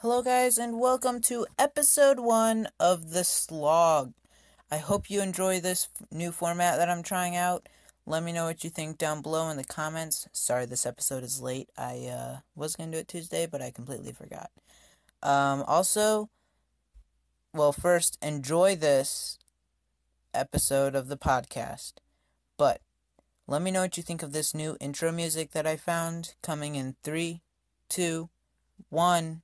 Hello, guys, and welcome to episode one of The Slog. I hope you enjoy this new format that I'm trying out. Let me know what you think down below in the comments. Sorry this episode is late. I uh, was going to do it Tuesday, but I completely forgot. Um, also, well, first, enjoy this episode of the podcast. But let me know what you think of this new intro music that I found coming in three, two, one.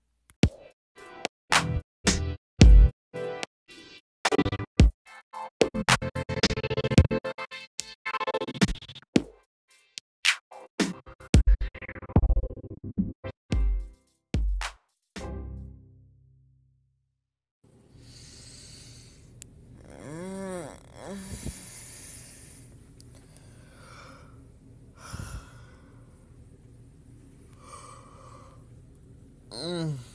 Mm.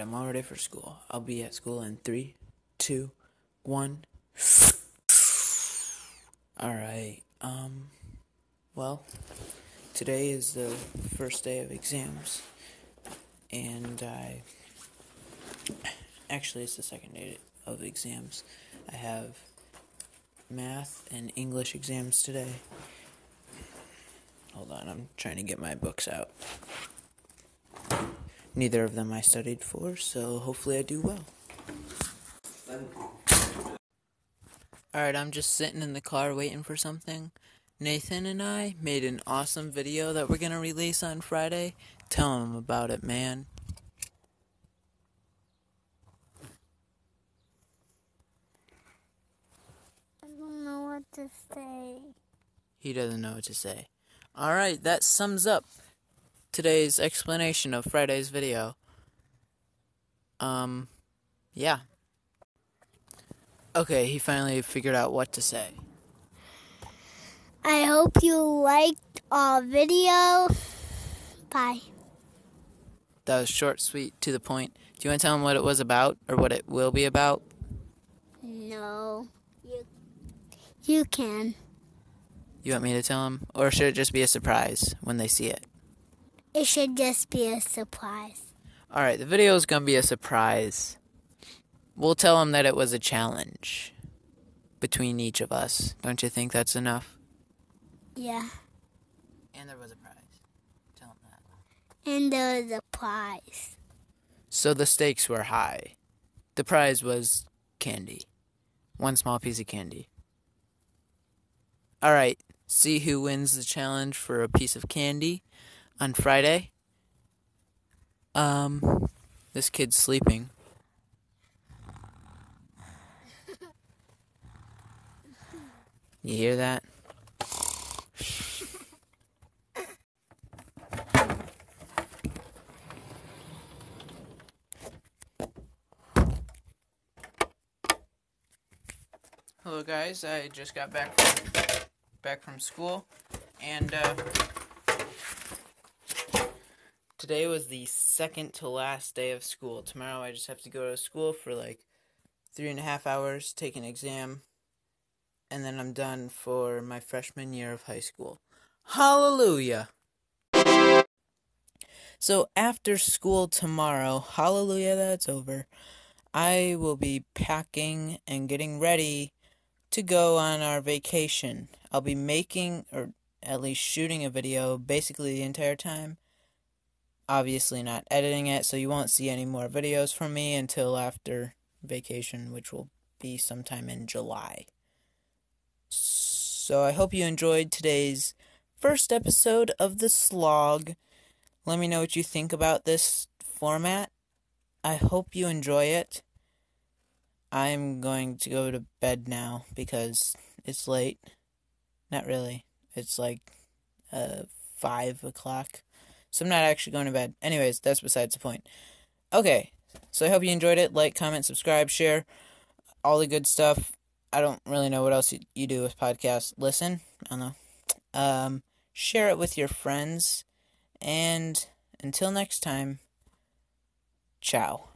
I'm all ready for school. I'll be at school in three, two, one. Alright, um, well, today is the first day of exams, and I. Actually, it's the second day of exams. I have math and English exams today. Hold on, I'm trying to get my books out. Neither of them I studied for, so hopefully I do well. Alright, I'm just sitting in the car waiting for something. Nathan and I made an awesome video that we're gonna release on Friday. Tell him about it, man. I don't know what to say. He doesn't know what to say. Alright, that sums up today's explanation of Friday's video. Um, yeah. Okay, he finally figured out what to say. I hope you liked our video. Bye. That was short, sweet, to the point. Do you want to tell him what it was about, or what it will be about? No. You you can. You want me to tell him? Or should it just be a surprise when they see it? It should just be a surprise. Alright, the video is going to be a surprise. We'll tell him that it was a challenge between each of us. Don't you think that's enough? Yeah. And there was a prize. Tell him that. And there was a prize. So the stakes were high. The prize was candy. One small piece of candy. Alright, see who wins the challenge for a piece of candy on Friday. Um, this kid's sleeping. You hear that? Hello, guys. I just got back from, back from school, and uh, today was the second to last day of school. Tomorrow, I just have to go to school for like three and a half hours, take an exam, and then I'm done for my freshman year of high school. Hallelujah! So after school tomorrow, hallelujah, that's over. I will be packing and getting ready to go on our vacation. I'll be making, or at least shooting a video basically the entire time. Obviously, not editing it, so you won't see any more videos from me until after vacation, which will be sometime in July. So I hope you enjoyed today's first episode of The Slog. Let me know what you think about this format. I hope you enjoy it. I'm going to go to bed now because it's late. Not really. It's like uh, 5 o'clock. So I'm not actually going to bed. Anyways, that's besides the point. Okay, so I hope you enjoyed it. Like, comment, subscribe, share, all the good stuff. I don't really know what else you, you do with podcasts. Listen, I don't know. Um, share it with your friends. And until next time, ciao.